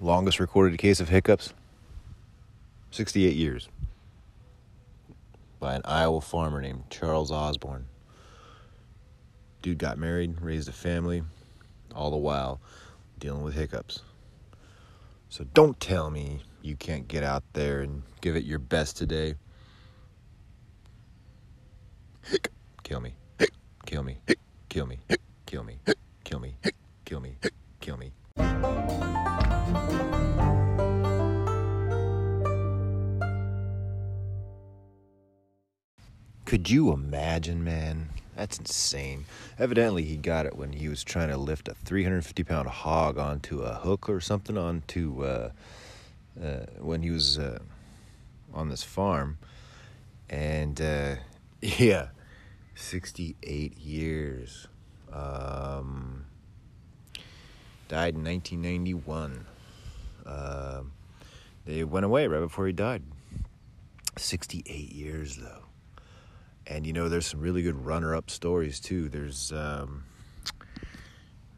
longest recorded case of hiccups? 68 years. By an Iowa farmer named Charles Osborne. Dude got married, raised a family, all the while dealing with hiccups. So don't tell me you can't get out there and give it your best today. Kill me. Kill me. Kill me. Kill me. Kill me. Kill me. Kill me. Could you imagine, man? That's insane. Evidently, he got it when he was trying to lift a 350 pound hog onto a hook or something onto uh, uh, when he was uh, on this farm. And uh, yeah, 68 years. Um, died in 1991. Uh, they went away right before he died. 68 years, though. And you know, there's some really good runner up stories, too. There's, um,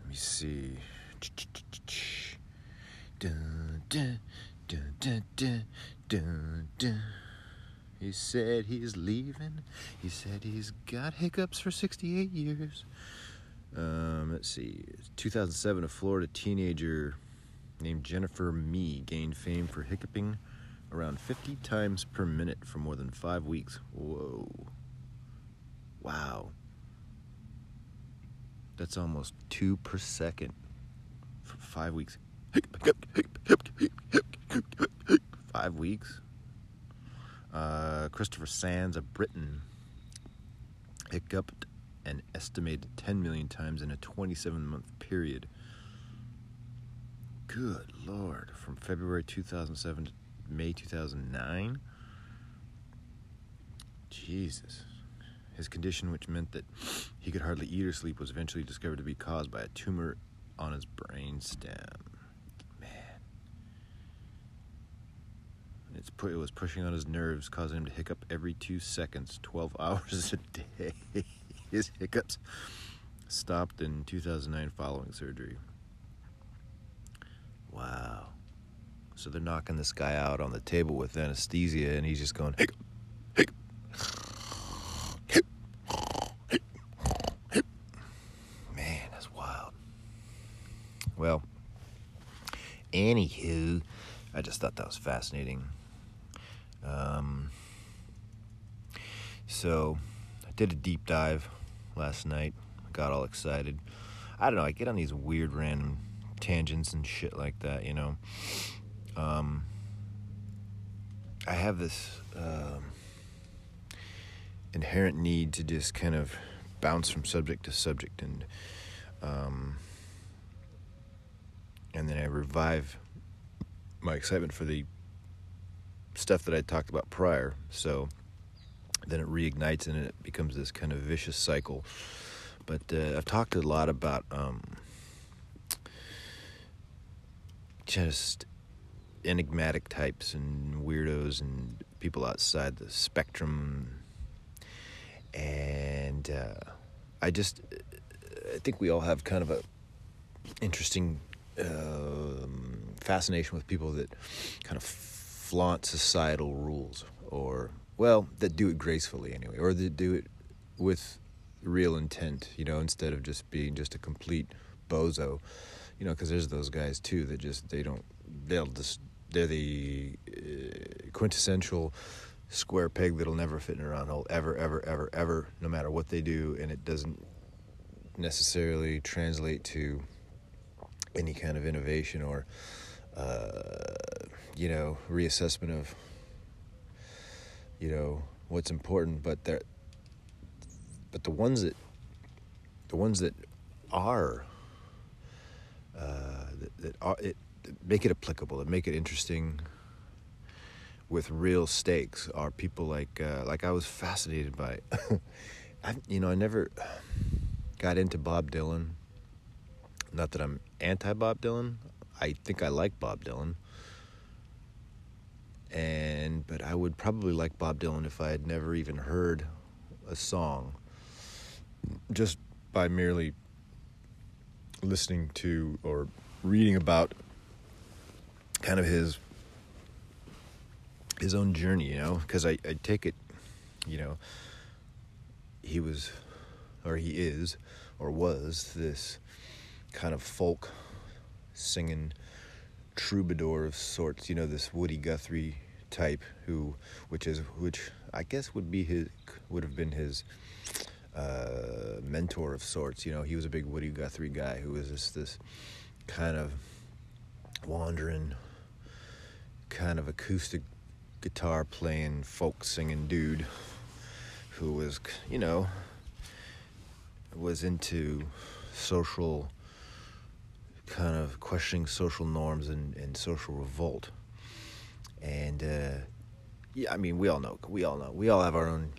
let me see. He said he's leaving. He said he's got hiccups for 68 years. Um, let's see. 2007, a Florida teenager named Jennifer Mee gained fame for hiccuping around 50 times per minute for more than five weeks. Whoa. Wow. That's almost two per second for five weeks. Five weeks? Uh, Christopher Sands, of Britain hiccuped an estimated 10 million times in a 27 month period. Good Lord. From February 2007 to May 2009? Jesus. His condition, which meant that he could hardly eat or sleep, was eventually discovered to be caused by a tumor on his brain stem. It's pu- it was pushing on his nerves, causing him to hiccup every two seconds, 12 hours a day. his hiccups stopped in 2009 following surgery. Wow. So they're knocking this guy out on the table with anesthesia, and he's just going, hiccup. Man, that's wild. Well, anywho, I just thought that was fascinating. Um, so I did a deep dive last night. Got all excited. I don't know. I get on these weird random tangents and shit like that. You know. Um, I have this um, inherent need to just kind of bounce from subject to subject and um, and then I revive my excitement for the stuff that I talked about prior. So then it reignites and it becomes this kind of vicious cycle. But uh, I've talked a lot about um, just enigmatic types and weirdos and people outside the spectrum. And uh, I just, I think we all have kind of a interesting um, fascination with people that kind of flaunt societal rules or well that do it gracefully anyway or that do it with real intent you know instead of just being just a complete bozo you know because there's those guys too that just they don't they'll just they're the uh, quintessential square peg that'll never fit in a round hole ever ever ever ever no matter what they do and it doesn't necessarily translate to any kind of innovation or uh, you know, reassessment of, you know, what's important. But there, but the ones that, the ones that are, uh, that, that are it, make it applicable, and make it interesting. With real stakes are people like uh, like I was fascinated by. I, you know, I never got into Bob Dylan. Not that I'm anti Bob Dylan. I think I like Bob Dylan. And but I would probably like Bob Dylan if I had never even heard a song just by merely listening to or reading about kind of his his own journey, you know, because I, I take it, you know, he was, or he is, or was this kind of folk singing troubadour of sorts, you know, this Woody Guthrie type who, which is, which I guess would be his, would have been his uh, mentor of sorts. You know, he was a big Woody Guthrie guy who was this, this kind of wandering, kind of acoustic guitar playing, folk singing dude who was, you know, was into social kind of questioning social norms and, and social revolt. And uh, yeah, I mean, we all know, we all know, we all have our own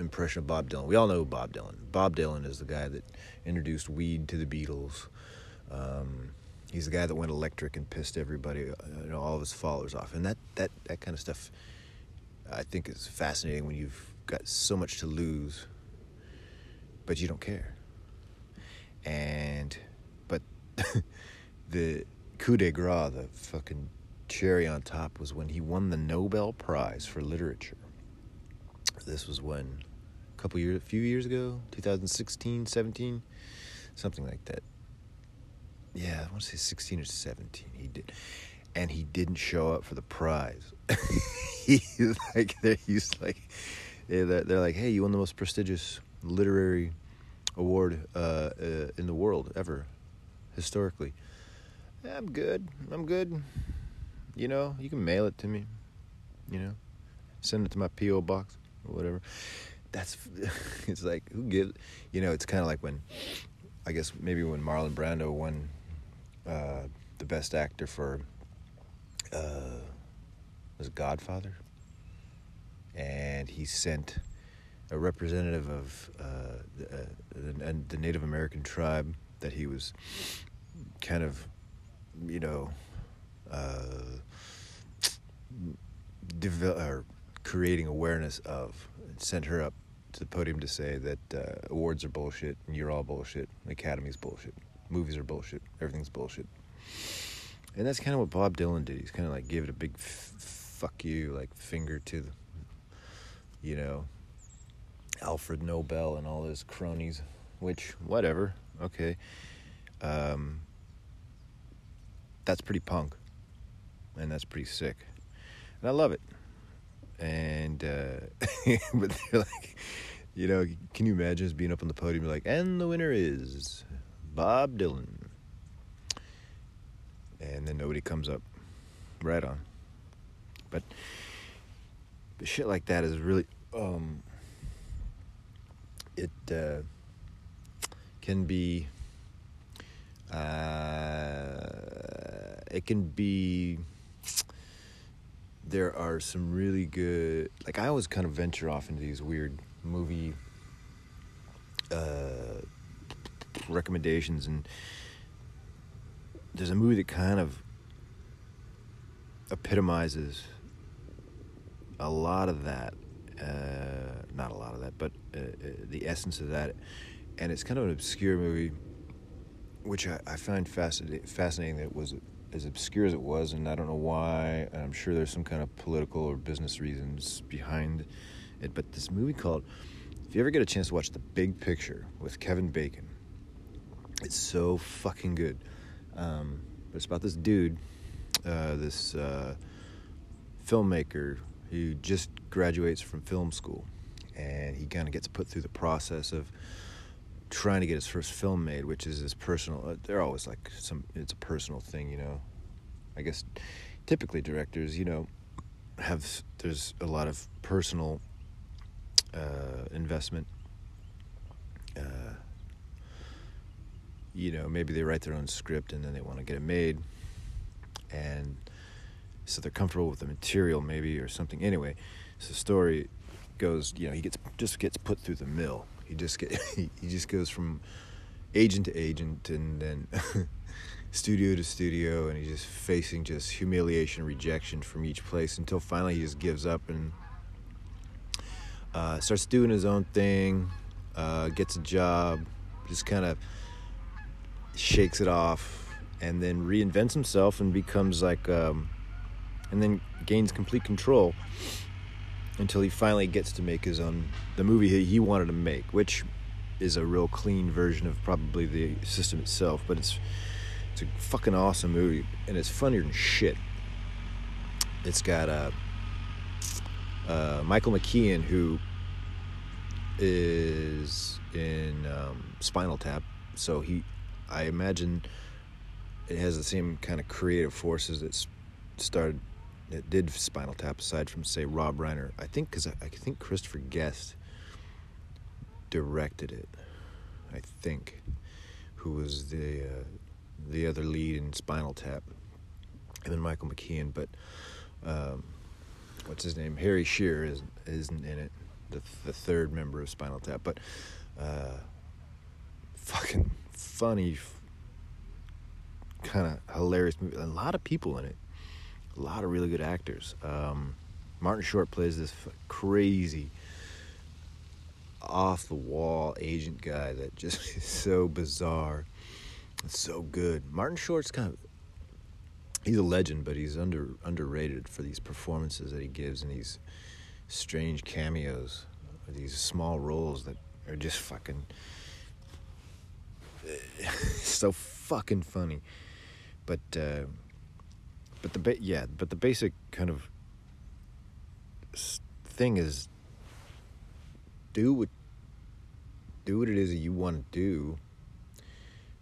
impression of Bob Dylan. We all know Bob Dylan. Bob Dylan is the guy that introduced weed to the Beatles. Um, he's the guy that went electric and pissed everybody, uh, you know, all of his followers off. And that, that, that kind of stuff, I think, is fascinating when you've got so much to lose, but you don't care. And, but the coup de grace, the fucking cherry on top, was when he won the Nobel Prize for Literature. This was when couple years, a few years ago, 2016, 17, something like that. Yeah, I want to say 16 or 17. He did, and he didn't show up for the prize. like, he's like, they're, they're like, hey, you won the most prestigious literary award uh, uh, in the world ever, historically. I'm good. I'm good. You know, you can mail it to me. You know, send it to my PO box or whatever. That's it's like who gives? You know, it's kind of like when I guess maybe when Marlon Brando won uh, the best actor for uh, was Godfather, and he sent a representative of uh, the, uh, the, Native American tribe that he was kind of, you know, uh, develop, creating awareness of. Sent her up to the podium to say that uh, awards are bullshit and you're all bullshit. Academy's bullshit. Movies are bullshit. Everything's bullshit. And that's kind of what Bob Dylan did. He's kind of like gave it a big f- fuck you, like finger to, the, you know, Alfred Nobel and all his cronies, which, whatever, okay. Um, that's pretty punk. And that's pretty sick. And I love it. And, uh, but they're like, you know, can you imagine us being up on the podium, like, and the winner is Bob Dylan. And then nobody comes up. Right on. But shit like that is really, um, it uh, can be uh, it can be there are some really good like i always kind of venture off into these weird movie uh, recommendations and there's a movie that kind of epitomizes a lot of that uh, not a lot of that, but uh, uh, the essence of that. And it's kind of an obscure movie, which I, I find fascinating, fascinating that it was as obscure as it was, and I don't know why. I'm sure there's some kind of political or business reasons behind it. But this movie called, if you ever get a chance to watch The Big Picture with Kevin Bacon, it's so fucking good. Um, but it's about this dude, uh, this uh, filmmaker who just graduates from film school and he kind of gets put through the process of trying to get his first film made which is his personal uh, they're always like some it's a personal thing you know. I guess typically directors you know have there's a lot of personal uh, investment. Uh, you know maybe they write their own script and then they want to get it made. And so they're comfortable with the material maybe or something. Anyway so the story goes you know he gets just gets put through the mill he just get he, just goes from agent to agent and then studio to studio and he's just facing just humiliation rejection from each place until finally he just gives up and uh, starts doing his own thing uh, gets a job just kind of shakes it off and then reinvents himself and becomes like, um, and then gains complete control until he finally gets to make his own the movie he wanted to make, which is a real clean version of probably the system itself, but it's it's a fucking awesome movie and it's funnier than shit. It's got uh, uh, Michael McKean who is in um, Spinal Tap, so he, I imagine, it has the same kind of creative forces that started, that did Spinal Tap. Aside from say Rob Reiner, I think because I, I, think Christopher Guest directed it. I think, who was the uh, the other lead in Spinal Tap, and then Michael McKean, but. Um, what's his name? Harry Shearer is, isn't in it the, the third member of Spinal Tap, but uh, fucking funny, kind of hilarious movie. A lot of people in it, a lot of really good actors. Um, Martin Short plays this crazy, off the wall agent guy that just is so bizarre. It's so good. Martin Short's kind of he's a legend, but he's under underrated for these performances that he gives and these strange cameos, these small roles that are just fucking so fucking funny. But uh, but the ba- yeah, but the basic kind of thing is do what do what it is that you want to do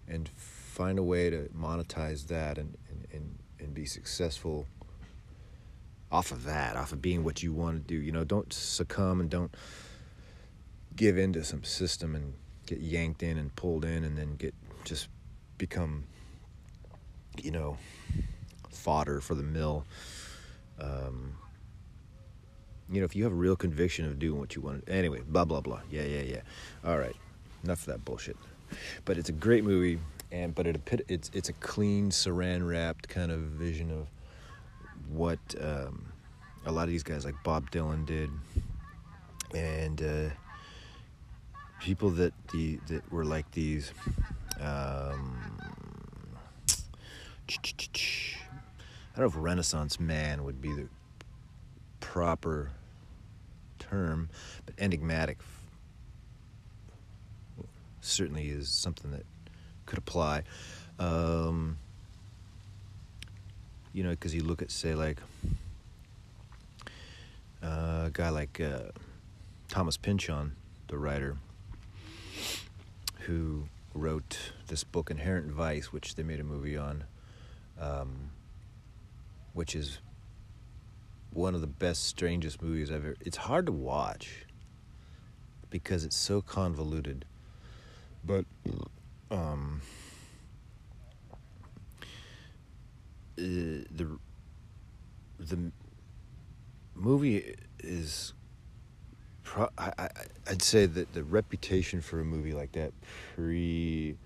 and find a way to monetize that and, and, and, and be successful off of that, off of being what you want to do. You know, don't succumb and don't give into some system and get yanked in and pulled in and then get just become, you know, fodder for the mill. Um, you know, if you have a real conviction of doing what you want, anyway, blah blah blah. Yeah, yeah, yeah. All right, enough of that bullshit. But it's a great movie, and but it it's it's a clean, saran wrapped kind of vision of what um, a lot of these guys like Bob Dylan did, and uh, people that the that were like these. Um, I don't know if Renaissance man would be the proper term, but enigmatic certainly is something that could apply. Um, you know, because you look at, say, like uh, a guy like uh, Thomas Pynchon, the writer, who wrote this book, Inherent Vice, which they made a movie on, um, which is one of the best, strangest movies I've ever. It's hard to watch because it's so convoluted, but um, Uh, the the movie is pro- I, I I'd say that the reputation for a movie like that pre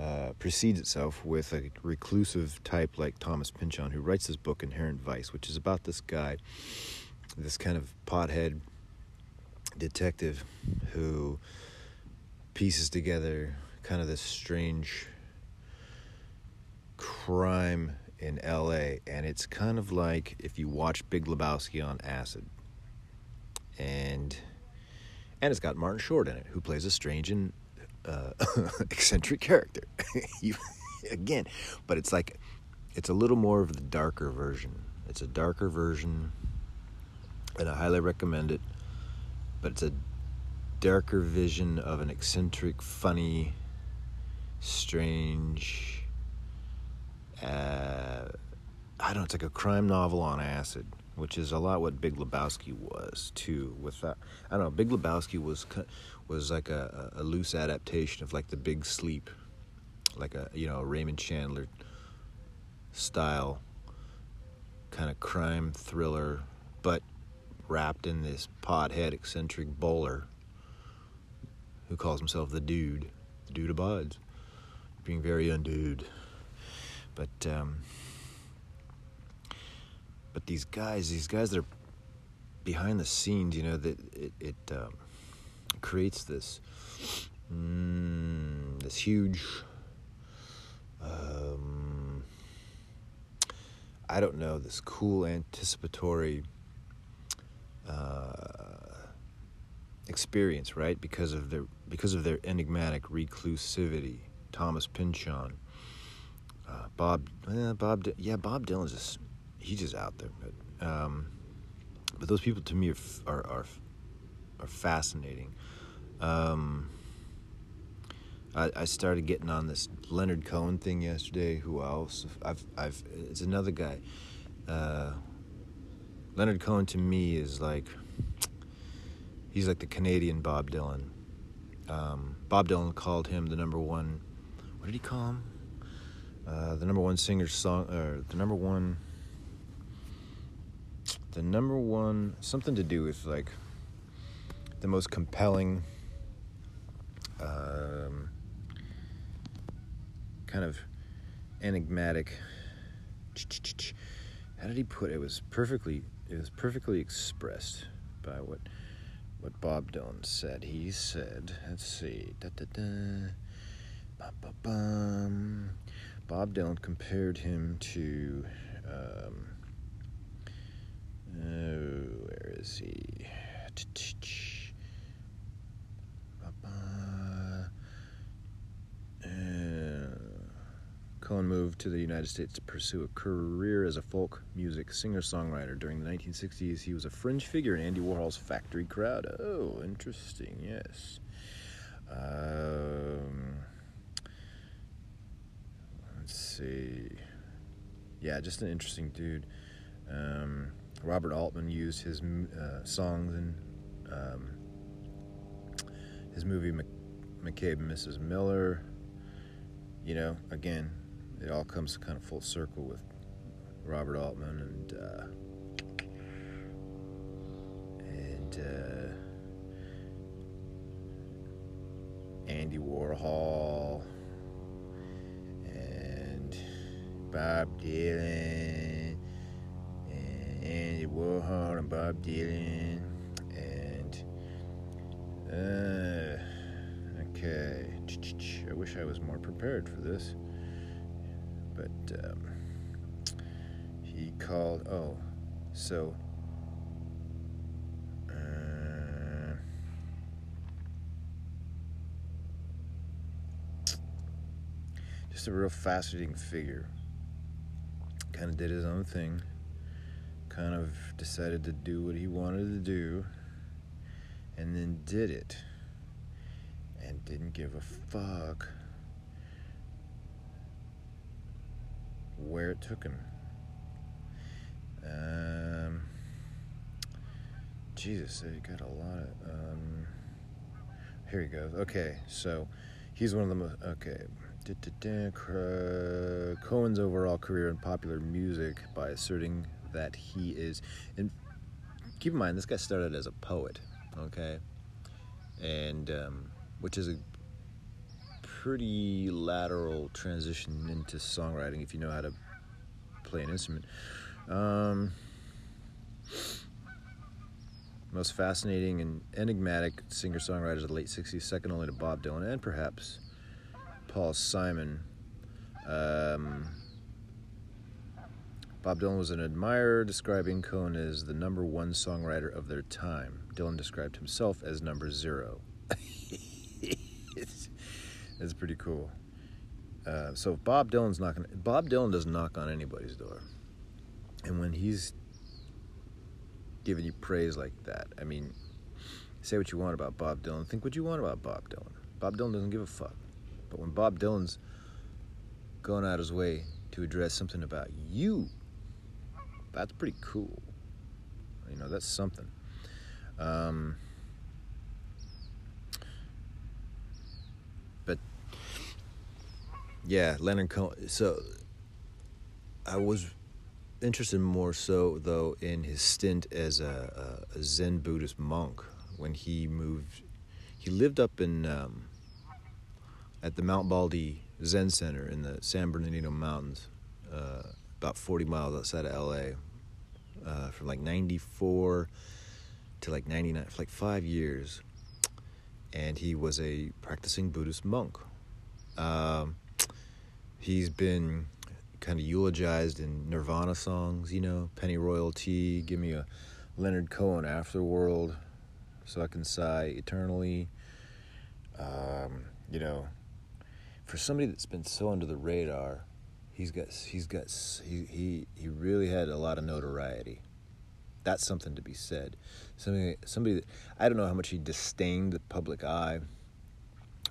uh, precedes itself with a reclusive type like Thomas Pynchon, who writes this book Inherent Vice, which is about this guy, this kind of pothead detective who pieces together kind of this strange crime in LA, and it's kind of like if you watch Big Lebowski on acid. And and it's got Martin Short in it, who plays a strange and uh, eccentric character. you, Again, but it's like it's a little more of the darker version. It's a darker version, and I highly recommend it. But it's a darker vision of an eccentric, funny, strange uh, I don't know, it's like a crime novel on acid, which is a lot what Big Lebowski was too. With that, I don't know, Big Lebowski was was like a, a loose adaptation of like The Big Sleep, like a you know Raymond Chandler style kind of crime thriller, but wrapped in this podhead eccentric bowler who calls himself the dude, the dude abides, being very undude. But um, but these guys, these guys that are behind the scenes, you know, that it, it um, creates this mm, this huge um, I don't know this cool anticipatory uh, experience, right? Because of their because of their enigmatic reclusivity. Thomas Pynchon, uh, Bob, eh, Bob, yeah, Bob Dylan's just he's just out there, but um, but those people to me are are are, are fascinating. Um, I, I started getting on this Leonard Cohen thing yesterday. Who else? I've I've it's another guy. Uh, Leonard Cohen to me is like he's like the Canadian Bob Dylan. Um, Bob Dylan called him the number one. What did he call him? Uh, the number one singer song, or the number one, the number one something to do with like the most compelling, um, kind of enigmatic. How did he put it? It was perfectly. It was perfectly expressed by what what Bob Dylan said. He said, let's see, da, da, da, ba, ba, bum. Bob Dylan compared him to, um, oh, where is he? Cohen moved to the United States to pursue a career as a folk music singer songwriter. During the 1960s, he was a fringe figure in Andy Warhol's factory crowd. Oh, interesting, yes. Um, let's see. Yeah, just an interesting dude. Um, Robert Altman used his uh, songs in um, his movie McCabe and Mrs. Miller. You know, again, it all comes kind of full circle with Robert Altman and uh, and uh, Andy Warhol and Bob Dylan and Andy Warhol and Bob Dylan and uh, okay. I wish I was more prepared for this but um, he called. Oh, so. Uh, just a real fascinating figure. Kind of did his own thing. Kind of decided to do what he wanted to do. And then did it. And didn't give a fuck where it took him. Um, Jesus, he got a lot of. Um, here he goes. Okay, so he's one of the most. Okay. Cohen's overall career in popular music by asserting that he is. And keep in mind, this guy started as a poet, okay? And, um, which is a pretty lateral transition into songwriting if you know how to play an instrument. Um, most fascinating and enigmatic singer songwriters of the late 60s, second only to Bob Dylan and perhaps Paul Simon. Um, Bob Dylan was an admirer, describing Cohen as the number one songwriter of their time. Dylan described himself as number zero. pretty cool. Uh, so Bob Dylan's knocking. Bob Dylan doesn't knock on anybody's door, and when he's giving you praise like that, I mean, say what you want about Bob Dylan. Think what you want about Bob Dylan. Bob Dylan doesn't give a fuck. But when Bob Dylan's going out his way to address something about you, that's pretty cool. You know, that's something. Um, yeah, Leonard Cohen. So I was interested more so though in his stint as a, a, Zen Buddhist monk when he moved. He lived up in um, at the Mount Baldy Zen Center in the San Bernardino Mountains, uh, about 40 miles outside of LA, uh, from like 94 to like 99, for like five years. And he was a practicing Buddhist monk. Um, he's been kind of eulogized in Nirvana songs, you know, Pennyroyal Tea, give me a Leonard Cohen Afterworld, so I can sigh eternally. Um, you know, for somebody that's been so under the radar, he's got he's got he he he really had a lot of notoriety. That's something to be said. Something somebody that, I don't know how much he disdained the public eye,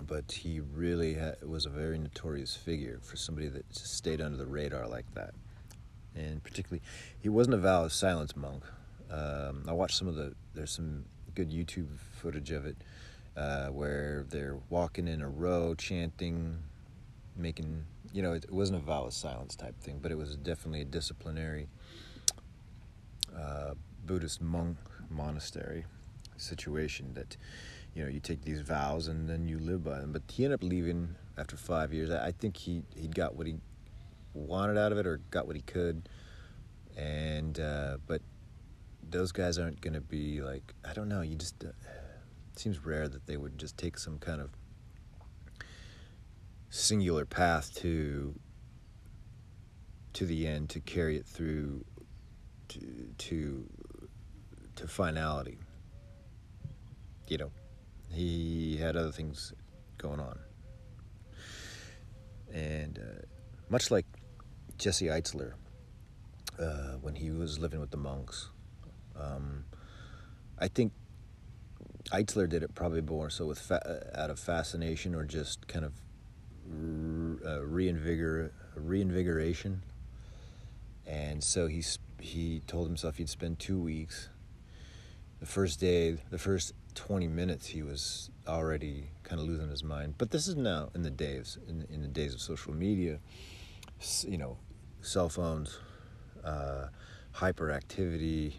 but he really had, was a very notorious figure for somebody that stayed under the radar like that. And particularly, he wasn't a vow of silence monk. Um, I watched some of the. There's some good YouTube footage of it uh, where they're walking in a row, chanting, making. You know, it, it, wasn't a vow of silence type thing, but it was definitely a disciplinary uh, Buddhist monk monastery situation that you know you take these vows and then you live by them. But he ended up leaving after five years. I, think he he got what he wanted out of it or got what he could, and uh, but those guys aren't going to be like I don't know. You just uh, it seems rare that they would just take some kind of singular path to to the end to carry it through to to to finality. You know, he had other things going on, and uh, much like Jesse Itzler, uh, when he was living with the monks, um, I think Itzler did it probably more so with fa- out of fascination or just kind of re- uh, reinvigor- reinvigoration. And so he he told himself he'd spend two weeks. The first day, the first 20 minutes, he was already kind of losing his mind. But this is now in the days in, in the days of social media, you know, cell phones, uh, hyperactivity,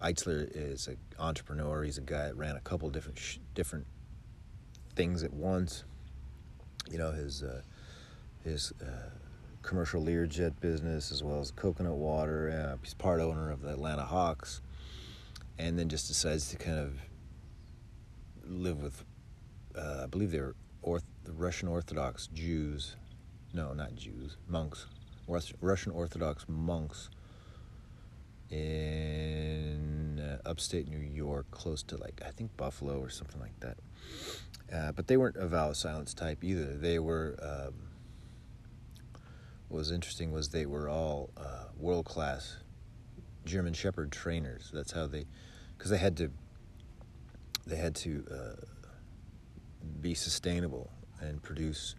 Itzler is an entrepreneur. He's a guy that ran a couple different sh- different things at once. You know his uh, his uh, commercial Learjet business as well as coconut water. Uh, he's part owner of the Atlanta Hawks, and then just decides to kind of live with. Uh, I believe they're orth- the Russian Orthodox Jews. No, not Jews. Monks. Russian Orthodox monks in uh, upstate New York, close to like I think Buffalo or something like that. Uh, but they weren't a vow of silence type either. They were. Um, what was interesting was they were all uh, world class German Shepherd trainers. That's how they, because they had to. They had to uh, be sustainable and produce,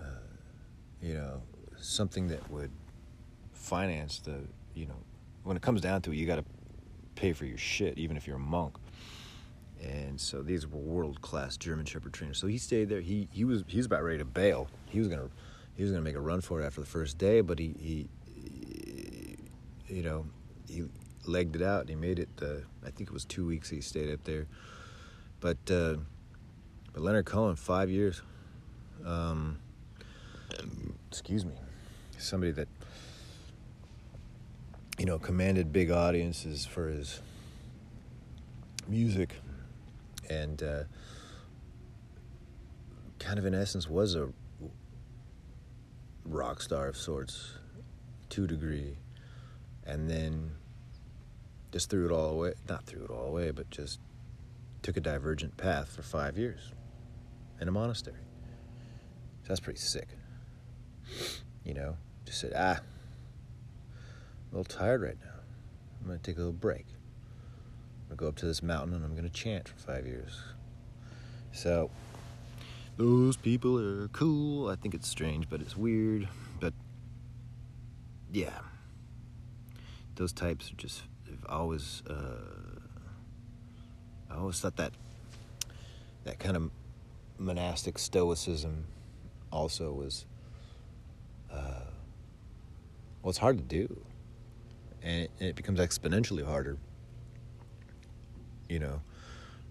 uh, you know, something that would finance the you know when it comes down to it, you got to pay for your shit, even if you're a monk. And so these were world class German Shepherd trainers. So he stayed there. He he was he was about ready to bail. He was gonna he was gonna make a run for it after the first day, but he he, he you know he legged it out and he made it. Uh, I think it was two weeks he stayed up there. But uh, but Leonard Cohen five years. Um, excuse me, somebody that you know, commanded big audiences for his music and uh, kind of in essence was a rock star of sorts to degree and then just threw it all away not threw it all away but just took a divergent path for five years in a monastery so that's pretty sick you know just said ah a little tired right now. I'm going to take a little break. I'm going to go up to this mountain and I'm going to chant for five years. So, those people are cool. I think it's strange, but it's weird. But, yeah. Those types are just, have always, uh, I always thought that, that kind of monastic stoicism also was, uh, well, it's hard to do and it, and it becomes exponentially harder. You know,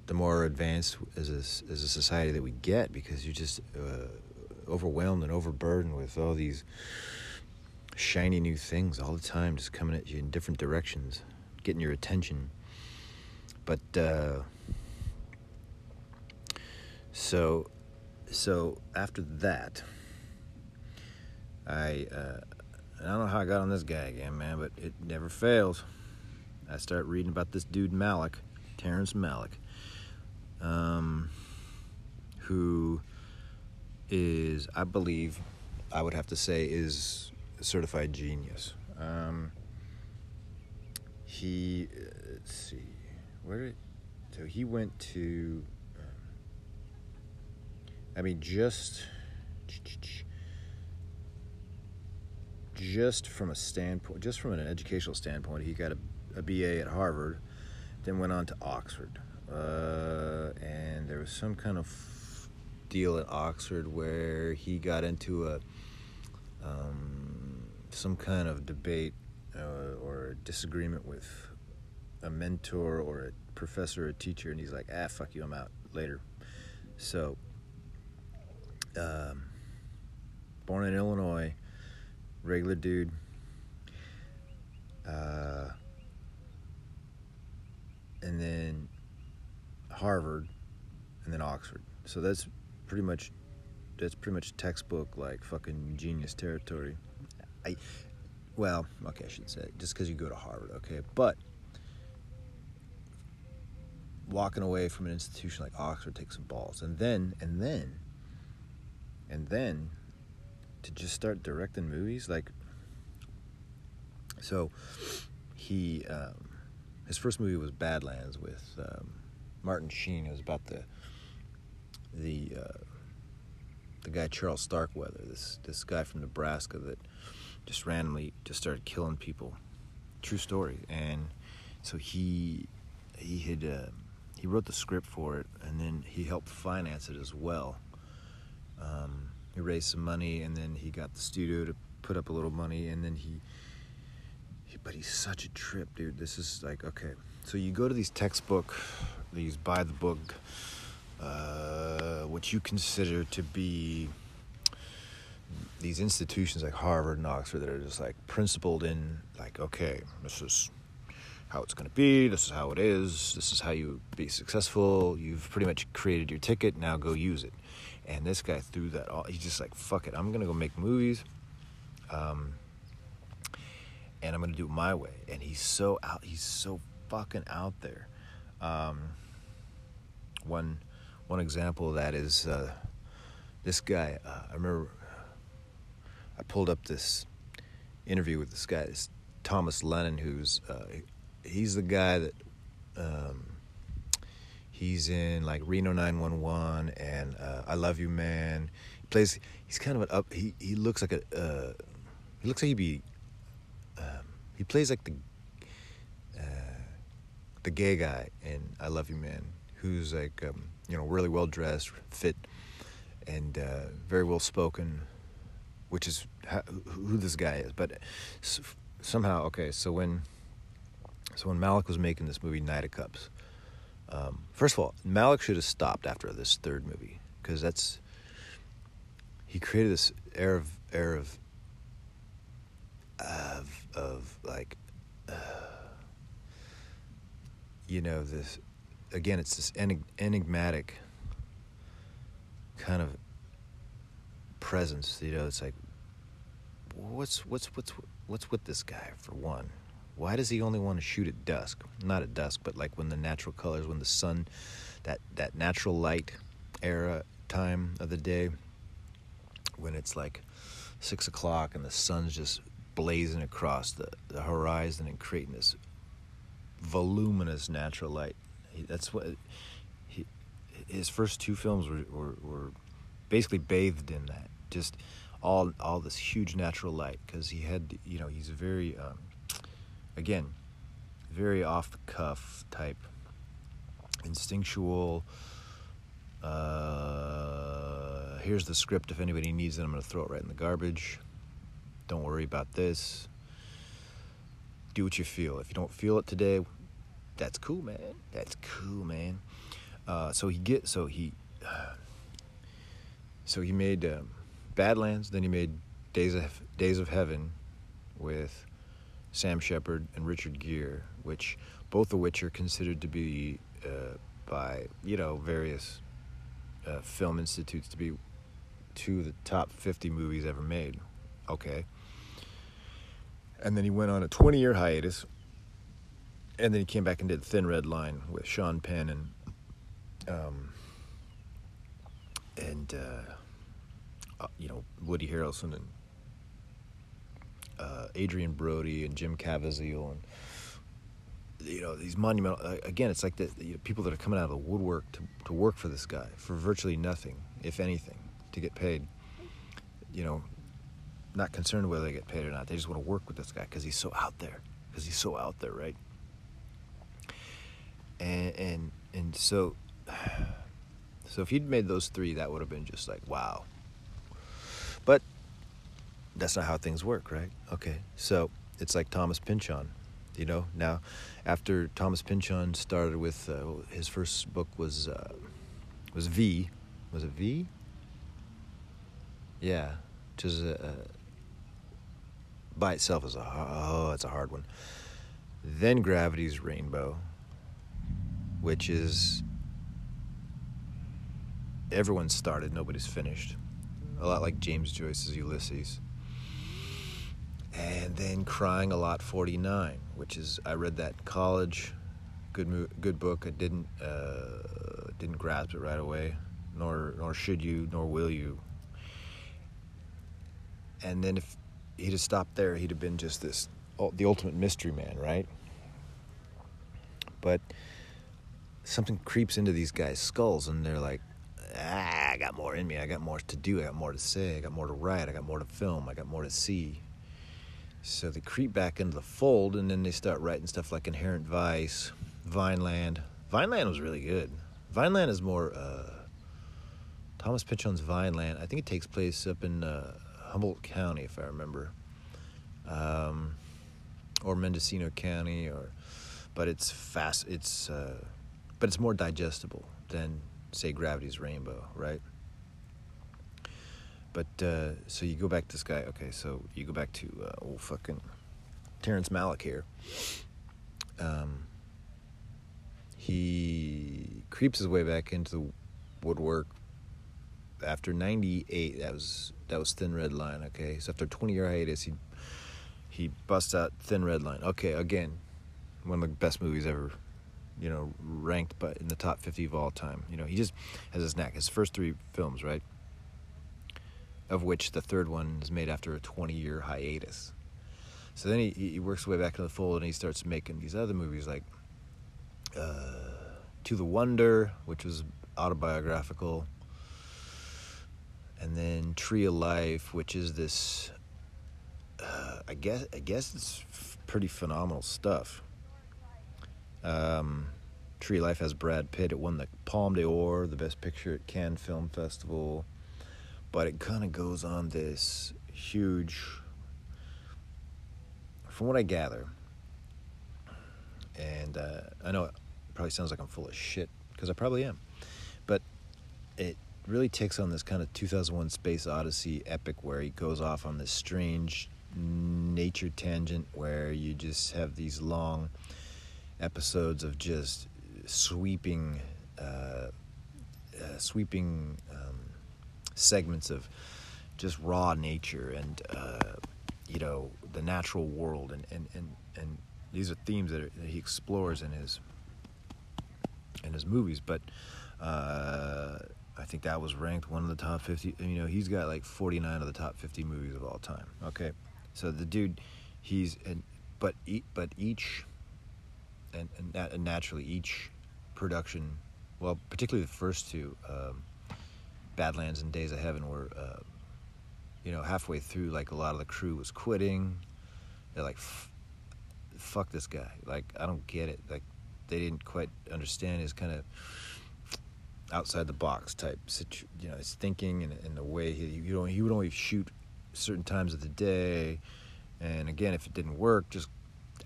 the more advanced as a, as a society that we get, because you're just uh, overwhelmed and overburdened with all these shiny new things all the time, just coming at you in different directions, getting your attention. But uh, so, so after that, I uh, I don't know how I got on this guy again, man, but it never fails. I start reading about this dude Malick, Terrence Malick, um, who is, I believe, I would have to say, is a certified genius. Um, he, uh, let's see, where did, so he went to, um, I mean, just, just from a standpoint, just from an educational standpoint, he got a, a BA at Harvard, then went on to Oxford. Uh, and there was some kind of deal at Oxford where he got into a um, some kind of debate disagreement with a mentor or a professor or a teacher, and he's like, "Ah, fuck you, I'm out later." So, um, born in Illinois, regular dude. Uh, and then Harvard, and then Oxford. So that's pretty much that's pretty much textbook like fucking genius territory. I well, okay, I should say just because you go to Harvard, okay, but walking away from an institution like Oxford takes some balls, and then and then and then to just start directing movies like so he um, his first movie was Badlands with um, Martin Sheen. It was about the the uh, the guy Charles Starkweather, this this guy from Nebraska that just randomly just started killing people. True story. And so he he had uh, he wrote the script for it, and then he helped finance it as well. Um, he raised some money, and then he got the studio to put up a little money, and then he, he but he's such a trip, dude. This is like okay. So you go to these textbook, these by the book, uh, what you consider to be these institutions like Harvard and Oxford that are just like principled in like okay, this is how it's going to be. This is how it is. This is how you be successful. You've pretty much created your ticket. Now go use it. And this guy threw that all. He's just like, fuck it. I'm going to go make movies. Um, and I'm going to do it my way. And he's so out. He's so fucking out there. Um, one, one example of that is uh, this guy. Uh, I remember I pulled up this interview with this guy, this Thomas Lennon, who's uh, he's the guy that um, he's in like Reno 911 and uh, I Love You Man. He plays. He's kind of an up. He he looks like a. Uh, he looks like he'd be. Um, he plays like the. Uh, the gay guy in I Love You Man, who's like um, you know really well dressed, fit, and uh, very well spoken, which is how, who this guy is. But somehow, okay, so when so when Malick was making this movie, Knight of Cups, um, first of all, Malick should have stopped after this third movie because that's he created this air of air of of, of like uh, you know this again it's this enigmatic kind of presence you know it's like what's what's what's what's with this guy for one why does he only want to shoot at dusk? Not at dusk, but like when the natural colors, when the sun, that that natural light era time of the day, when it's like six o'clock and the sun's just blazing across the, the horizon and creating this voluminous natural light. That's what he, his first two films were, were, were basically bathed in that. Just all all this huge natural light because he had you know he's very um, again, very off the cuff type, instinctual. Uh, here's the script. If anybody needs it, I'm going to throw it right in the garbage. Don't worry about this. Do what you feel. If you don't feel it today, that's cool, man. That's cool, man. Uh, so he get so he uh, so he made um, Badlands. Then he made Days of Days of Heaven with Sam Shepard and Richard Gere, which both of which are considered to be uh, by you know various uh, film institutes to be two of the top 50 movies ever made. Okay. And then he went on a 20 year hiatus. And then he came back and did Thin Red Line with Sean Penn and um, and uh, uh, you know Woody Harrelson and uh, Adrien Brody and Jim Caviezel and you know these monumental uh, again it's like the you know, people that are coming out of the woodwork to, to work for this guy for virtually nothing if anything to get paid. You know not concerned whether they get paid or not. They just want to work with this guy because he's so out there because he's so out there right? And and and so so if he'd made those three that would have been just like wow but that's not how things work right? Okay so it's like thomas pynchon you know? Now after thomas pynchon started with uh, his first book was uh, was v. Was it v? Yeah which is a, a by itself is a oh it's a hard one. Then gravity's rainbow which is everyone started nobody's finished a lot like james joyce's ulysses and then Crying of Lot 49, which is I read that in college. Good good book. I didn't uh, didn't grasp it right away, nor nor should you, nor will you. And then if he'd have stopped there, he'd have been just this the ultimate mystery man, right? But something creeps into these guys' skulls, and they're like, ah, I got more in me. I got more to do. I got more to say. I got more to write. I got more to film. I got more to see so they creep back into the fold, and then they start writing stuff like Inherent Vice, Vineland. Vineland was really good. Vineland is more uh, Thomas Pynchon's Vineland. I think it takes place up in uh, Humboldt County, if I remember, um, or Mendocino County, or but it's fast. It's uh, but it's more digestible than say Gravity's Rainbow, right? But uh, so you go back to this guy. Okay, so you go back to uh, old fucking Terrence Malick here. Um, he creeps his way back into the woodwork after 98 that was that was thin red line okay so after 20 year hiatus he he busts out thin red line okay again one of the best movies ever you know ranked but in the top 50 of all time you know he just has this knack his first three films right of which the third one is made after a 20 year hiatus. So then he, he works his way back into the fold and he starts making these other movies like uh, To the Wonder, which was autobiographical, and then Tree of Life, which is this. Uh, I guess I guess it's pretty phenomenal stuff. Um, Tree Life has Brad Pitt. It won the Palme d'Or, the Best Picture at Cannes Film Festival but it kind of goes on this huge from what i gather and uh, i know it probably sounds like i'm full of shit because i probably am but it really takes on this kind of 2001 space odyssey epic where he goes off on this strange nature tangent where you just have these long episodes of just sweeping uh, uh, sweeping um, segments of just raw nature and uh, you know the natural world and and and, and these are themes that, are, that he explores in his in his movies but uh, I think that was ranked one of the top 50 you know he's got like 49 of the top 50 movies of all time okay? So the dude he's and but but each and, and naturally each production well particularly the first two um, Badlands and Days of Heaven were, uh, you know, halfway through, like a lot of the crew was quitting. They're like, "Fuck this guy!" Like, I don't get it. Like, they didn't quite understand his kind of outside the box type, situ- you know, his thinking and, and the way he you know he would only shoot certain times of the day. And again, if it didn't work, just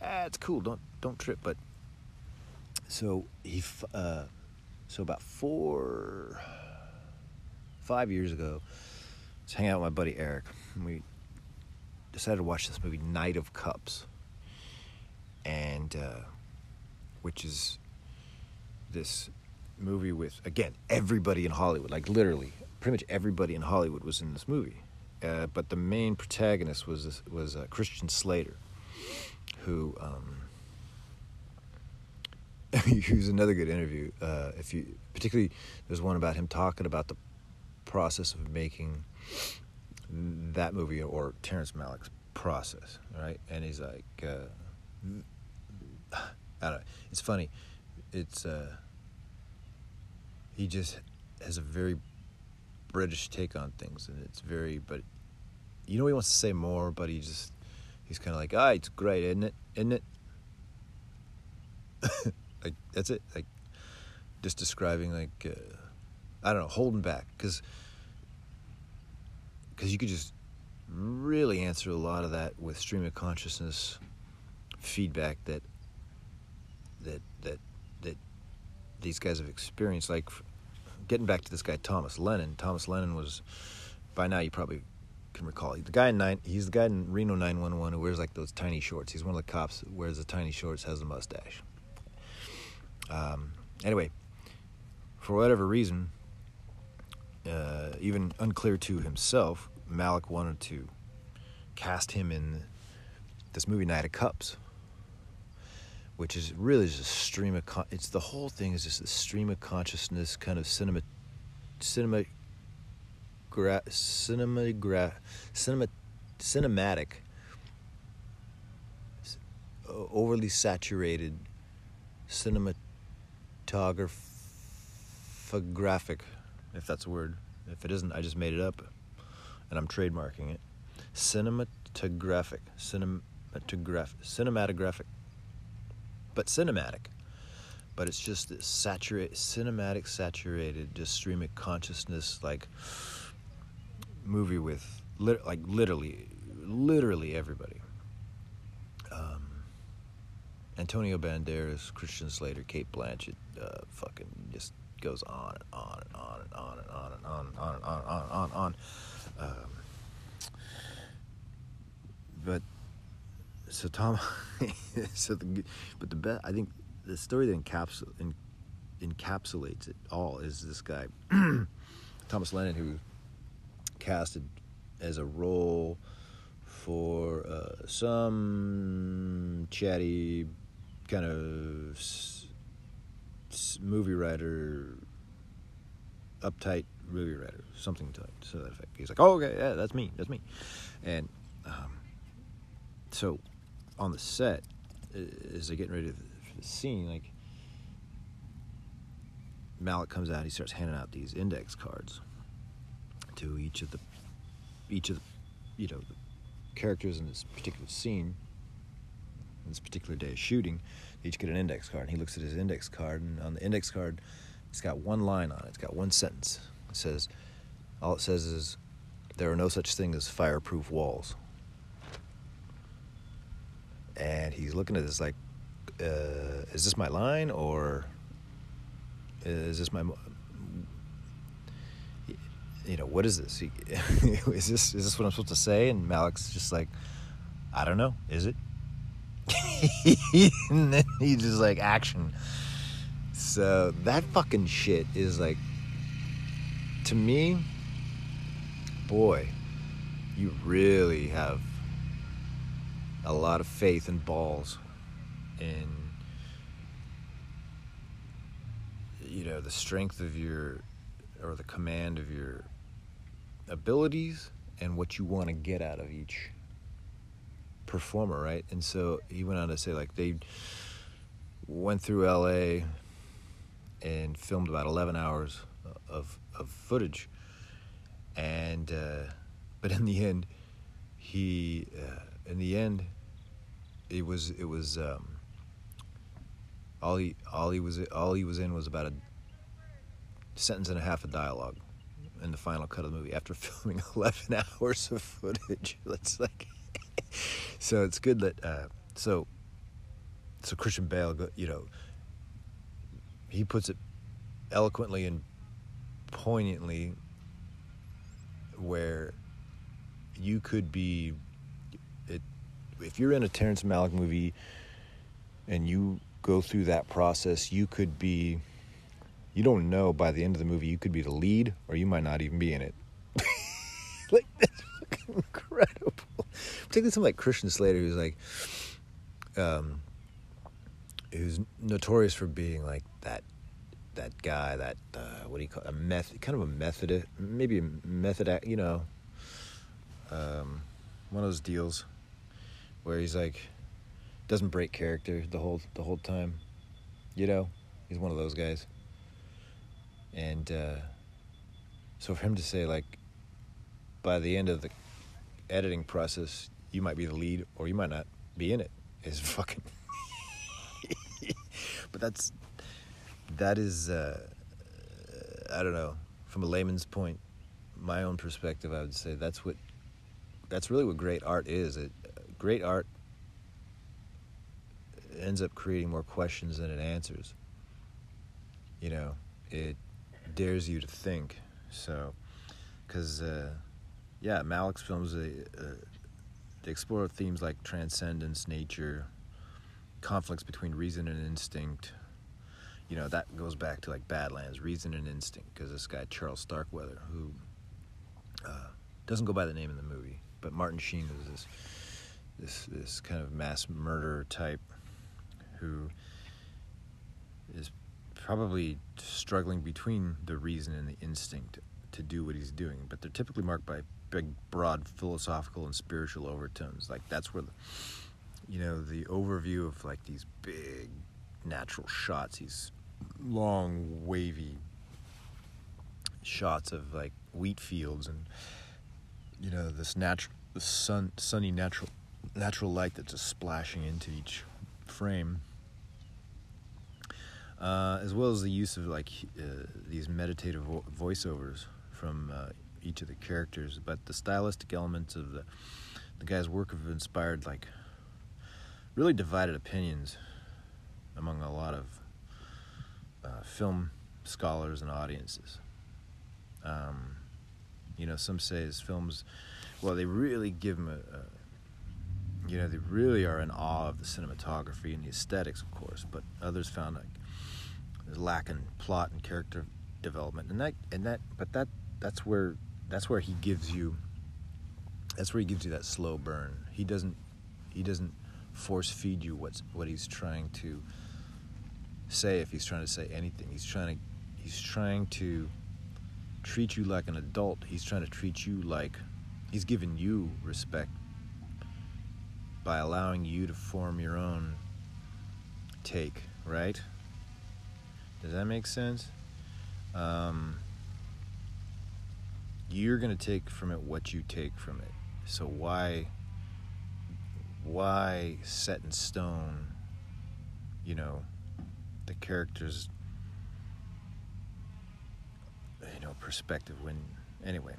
ah, it's cool. Don't don't trip. But so he, uh, so about four five years ago. I was hanging out with my buddy Eric, and we decided to watch this movie, Knight of Cups, and uh, which is this movie with again everybody in Hollywood, like literally, pretty much everybody in Hollywood was in this movie. uh, but the main protagonist was was uh, Christian Slater, who um, he was another good interview. Uh, if you particularly, there's one about him talking about the process of making that movie or Terrence Malick's process, right? And he's like, uh, I don't know. It's funny. It's uh, he just has a very British take on things, and it's very. But you know, he wants to say more, but he just he's kind of like, ah, it's great, isn't it? Isn't it? like that's it. Like just describing like uh, I don't know, holding back because because you could just really answer a lot of that with stream of consciousness feedback that that that that these guys have experienced. Like getting back to this guy Thomas Lennon. Thomas Lennon was by now you probably can recall the guy in nine he's the guy in Reno 911 who wears like those tiny shorts. He's one of the cops wears the tiny shorts has a mustache um, anyway for whatever reason uh, even unclear to himself, Malick wanted to cast him in this movie Knight of Cups, which is really just a stream of con- it's the whole thing is just a stream of consciousness kind of cinema cinema gra- cinema gra- cinema cinematic overly saturated cinematographic if that's a word. If it isn't, I just made it up and I'm trademarking it. Cinematographic. Cinematographic. Cinematographic. But cinematic. But it's just this saturated, cinematic, saturated, just stream of consciousness, like movie with, like literally, literally everybody. Antonio Banderas, Christian Slater, Cate Blanchett, uh, fucking just goes on and on and on and on and on and on and on and on and on and on. on. Um, but so Tom, so the but the best I think the story that encapsul, in, encapsulates it all is this guy Thomas Lennon who casted as a role for uh, some chatty kind of movie writer, uptight movie writer, something to, to that effect. He's like, oh, okay, yeah, that's me, that's me. And um, so on the set, as they're getting ready for the scene, like Malick comes out, he starts handing out these index cards to each of the each of the you know the characters in this particular scene, this particular day of shooting each get an index card. And he looks at his index card, and on the index card, it's got one line on it. It's got one sentence. It says, all it says is, there are no such thing as fireproof walls. And he's looking at this like, uh, is this my line or is this my, you know, what is this? is this is this what I'm supposed to say? And Malick's just like, I don't know. Is it? and then he just like action. So that fucking shit is like, to me, boy, you really have a lot of faith and balls in you know the strength of your or the command of your abilities and what you want to get out of each performer, right? And so he went on to say like they went through LA and filmed about 11 hours of of footage, and uh, but in the end, he uh, in the end, it was it was um, all he all he was all he was in was about a sentence and a half of dialogue in the final cut of the movie after filming 11 hours of footage. That's like so it's good that uh, so so Christian Bale, you know, he puts it eloquently and poignantly where you could be it if you're in a Terrence Malick movie and you go through that process, you could be you don't know by the end of the movie you could be the lead or you might not even be in it. like that's incredible. Particularly something like Christian Slater, who's like, um, who's notorious for being like that, that guy, that uh, what do you call it? a method, kind of a method, maybe a method, you know, um, one of those deals where he's like doesn't break character the whole the whole time, you know, he's one of those guys, and uh, so for him to say like by the end of the editing process, you might be the lead or you might not be in it is fucking. but that's that is uh, I don't know from a layman's point, my own perspective. I would say that's what that's really what great art is. It, great art ends up creating more questions than it answers. You know, it dares you to think. So, because. Uh, yeah, Malick's films they, uh, they explore themes like transcendence, nature, conflicts between reason and instinct. You know that goes back to like Badlands, reason and instinct, because this guy Charles Starkweather, who uh, doesn't go by the name in the movie, but Martin Sheen is this this this kind of mass murderer type who is probably struggling between the reason and the instinct to do what he's doing, but they're typically marked by big, broad philosophical and spiritual overtones. Like that's where the, you know, the overview of like these big natural shots, these long, wavy shots of like wheat fields and you know this natural, the sun, sunny natural, natural light that's just splashing into each frame. Uh, as well as the use of like uh, these meditative vo- voiceovers from uh, each of the characters, but the stylistic elements of the the guy's work have inspired like really divided opinions among a lot of uh, film scholars and audiences. Um, you know, some say his films, well, they really give him a, a, you know, they really are in awe of the cinematography and the aesthetics, of course. But others found like lacking plot and character development, and that, and that, but that, that's where that's where he gives you that's where he gives you that slow burn. He doesn't he doesn't force feed you what's what he's trying to say if he's trying to say anything. He's trying to he's trying to treat you like an adult. He's trying to treat you like he's giving you respect by allowing you to form your own take, right? Does that make sense? Um, you're going to take from it what you take from it. So why why set in stone, you know, the characters you know, perspective when anyway.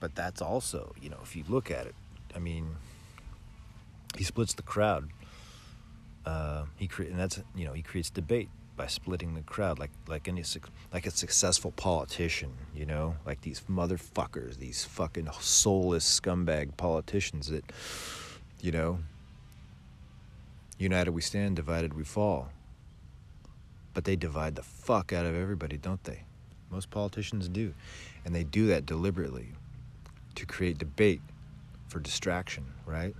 But that's also, you know, if you look at it, I mean, he splits the crowd. Uh, he cre- and that's you know he creates debate by splitting the crowd like like any like a successful politician, you know, like these motherfuckers, these fucking soulless scumbag politicians that you know united we stand, divided we fall. But they divide the fuck out of everybody, don't they? Most politicians do. And they do that deliberately to create debate for distraction, right?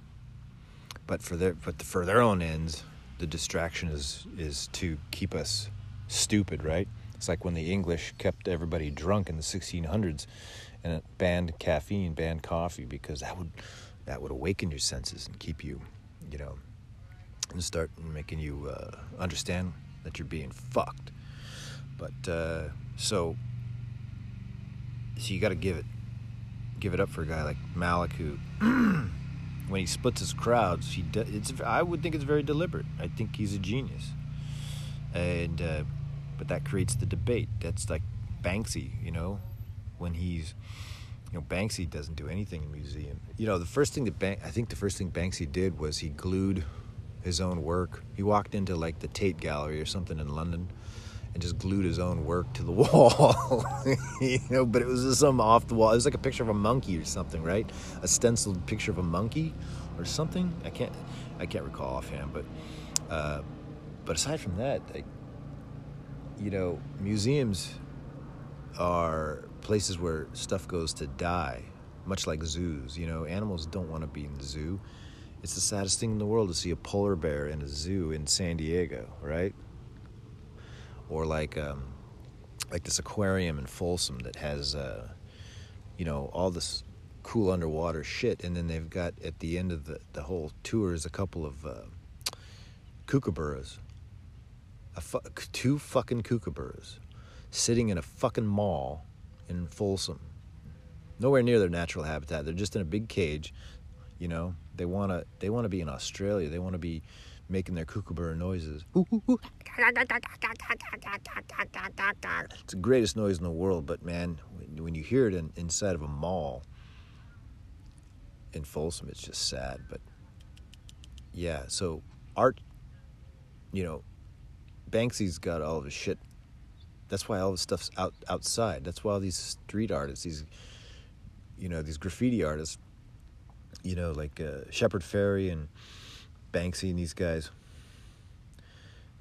But for their but for their own ends, the distraction is is to keep us stupid, right? It's like when the English kept everybody drunk in the 1600s and it banned caffeine, banned coffee because that would that would awaken your senses and keep you, you know, and start making you uh, understand that you're being fucked. But uh, so so you got to give it give it up for a guy like Malick who when he splits his crowds, he de- it's I would think it's very deliberate. I think he's a genius, and uh, but that creates the debate. That's like Banksy, you know, when he's you know Banksy doesn't do anything in museum. You know, the first thing that Bank I think the first thing Banksy did was he glued his own work. He walked into like the Tate Gallery or something in London and just glued his own work to the wall. you know, but it was just some off the wall. It was like a picture of a monkey or something, right? A stenciled picture of a monkey or something. I can't I can't recall offhand, but uh, but aside from that, like you know, museums are places where stuff goes to die. much like zoos. You know, animals don't want to be in the zoo. It's the saddest thing in the world to see a polar bear in a zoo in San Diego, right? Or like um, like this aquarium in Folsom that has uh, you know all this cool underwater shit, and then they've got at the end of the the whole tour is a couple of uh, kookaburras, fu- two fucking kookaburras, sitting in a fucking mall in Folsom, nowhere near their natural habitat. They're just in a big cage, you know. They wanna they wanna be in Australia. They wanna be making their kookaburra noises. It's the greatest noise in the world, but man, when, you hear it in, inside of a mall in Folsom, it's just sad. But yeah, so art, you know, Banksy's got all of his shit. That's why all the stuff's out outside. That's why all these street artists, these, you know, these graffiti artists, you know, like uh, Shepard Fairey and Banksy and these guys.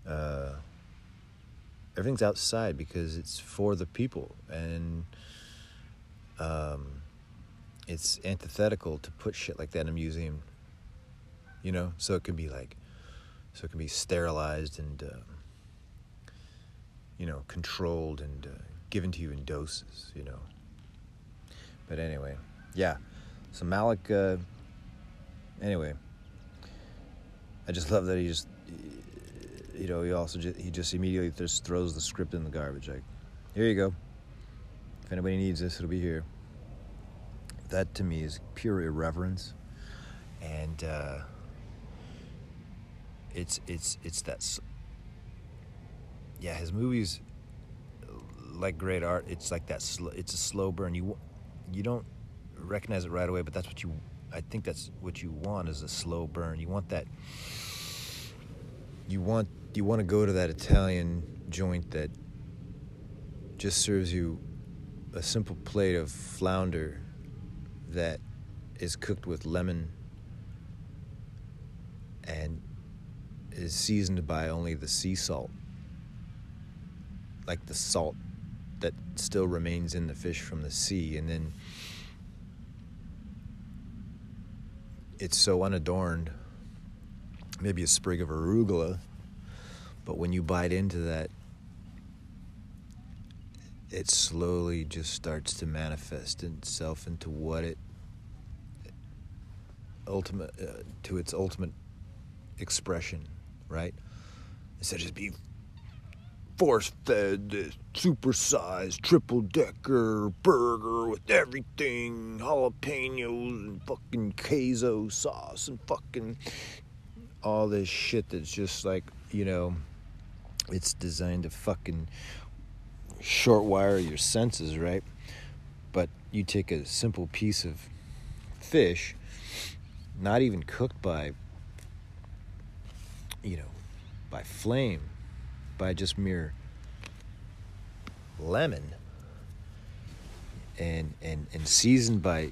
Uh, everything's outside because it's for the people. And um, it's antithetical to put shit like that in a museum you know? So it can be like so it can be sterilized and uh, you know controlled and uh, given to you in doses you know? But anyway yeah. So malick uh, anyway i just love that he just you know, he also just, he just immediately just throws the script in the garbage. Like, here you go. If anybody needs this, it'll be here. That to me is pure irreverence, and uh, it's it's it's that. Yeah, his movies, like great art, it's like that. Sl- it's a slow burn. You you don't recognize it right away, but that's what you. I think that's what you want is a slow burn. You want that. You want you want to go to that Italian joint that just serves you a simple plate of flounder that is cooked with lemon and is seasoned by only the sea salt, like the salt that still remains in the fish from the sea, and then it's so unadorned, maybe a sprig of arugula but when you bite into that, it slowly just starts to manifest itself into what it ultimate uh, to its ultimate expression, right? Instead of just being force fed, this supersized triple decker burger with everything, jalapenos and fucking queso sauce and fucking all this shit that's just like, you know, it's designed to fucking short wire your senses, right? But you take a simple piece of fish, not even cooked by, you know, by flame, by just mere lemon, and and and seasoned by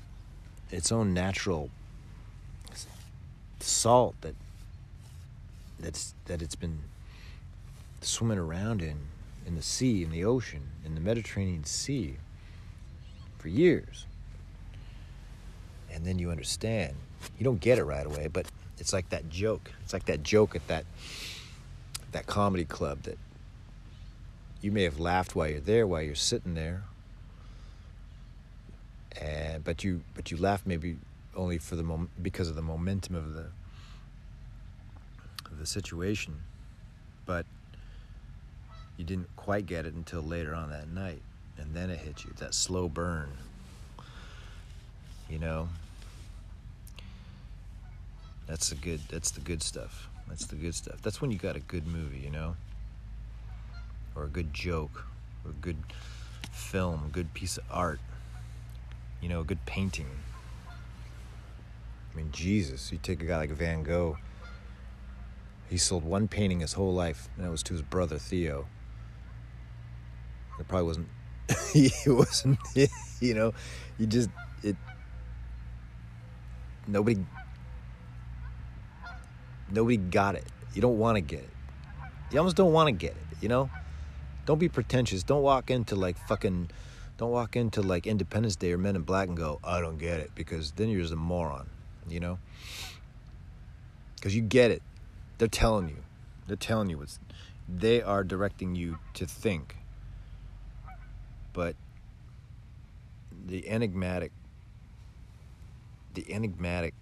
its own natural salt that that's that it's been swimming around in, in the sea, in the ocean, in the Mediterranean Sea for years. And then you understand. You don't get it right away, but it's like that joke. It's like that joke at that that comedy club that you may have laughed while you're there, while you're sitting there. And but you but you laugh maybe only for the moment because of the momentum of the of the situation. But you didn't quite get it until later on that night and then it hit you that slow burn you know that's the good that's the good stuff that's the good stuff that's when you got a good movie you know or a good joke or a good film a good piece of art you know a good painting i mean jesus you take a guy like van gogh he sold one painting his whole life and that was to his brother theo it probably wasn't. he wasn't. You know, you just it. Nobody. Nobody got it. You don't want to get it. You almost don't want to get it. You know. Don't be pretentious. Don't walk into like fucking Don't walk into like Independence Day or Men in Black and go, I don't get it, because then you're just a moron, you know? Because you get it. They're telling you. They're telling you what's. They are directing you to think. But the enigmatic, the enigmatic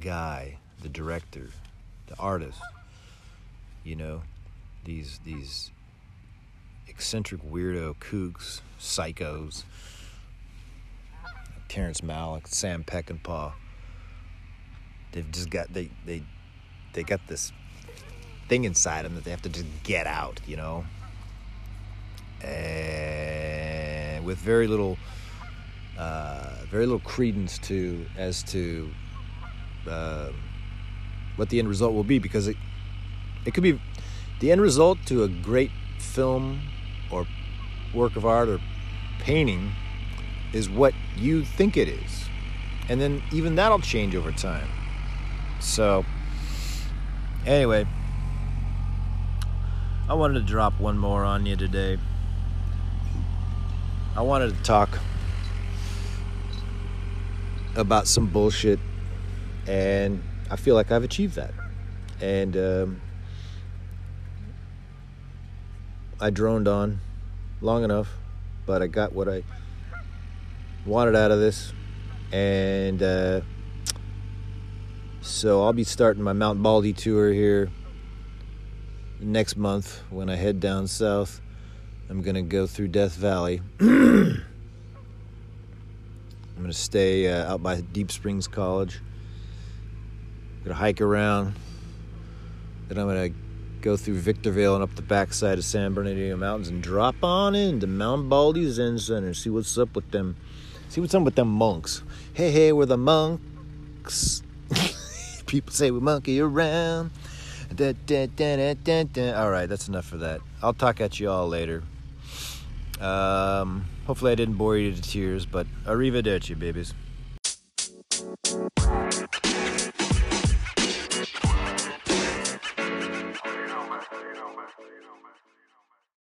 guy, the director, the artist, you know, these these eccentric weirdo kooks, psychos, Terrence Malick, Sam Peckinpah. They've just got they they they got this thing inside them that they have to just get out, you know. And with very little uh, very little credence to as to uh, what the end result will be because it it could be the end result to a great film or work of art or painting is what you think it is. And then even that'll change over time. So, anyway, I wanted to drop one more on you today. I wanted to talk about some bullshit, and I feel like I've achieved that. And um, I droned on long enough, but I got what I wanted out of this. And uh, so I'll be starting my Mount Baldy tour here next month when I head down south. I'm going to go through Death Valley. I'm going to stay uh, out by Deep Springs College. I'm to hike around. Then I'm to go through Victorville and up the backside of San Bernardino Mountains and drop on into Mount Baldy Zen Center. And see what's up with them. See what's up with them monks. Hey, hey, we're the monks. People say we monkey around. Da, da, da, all right, that's enough for that. I'll talk at you all later. Um, hopefully, I didn't bore you to tears, but arrivederci, babies.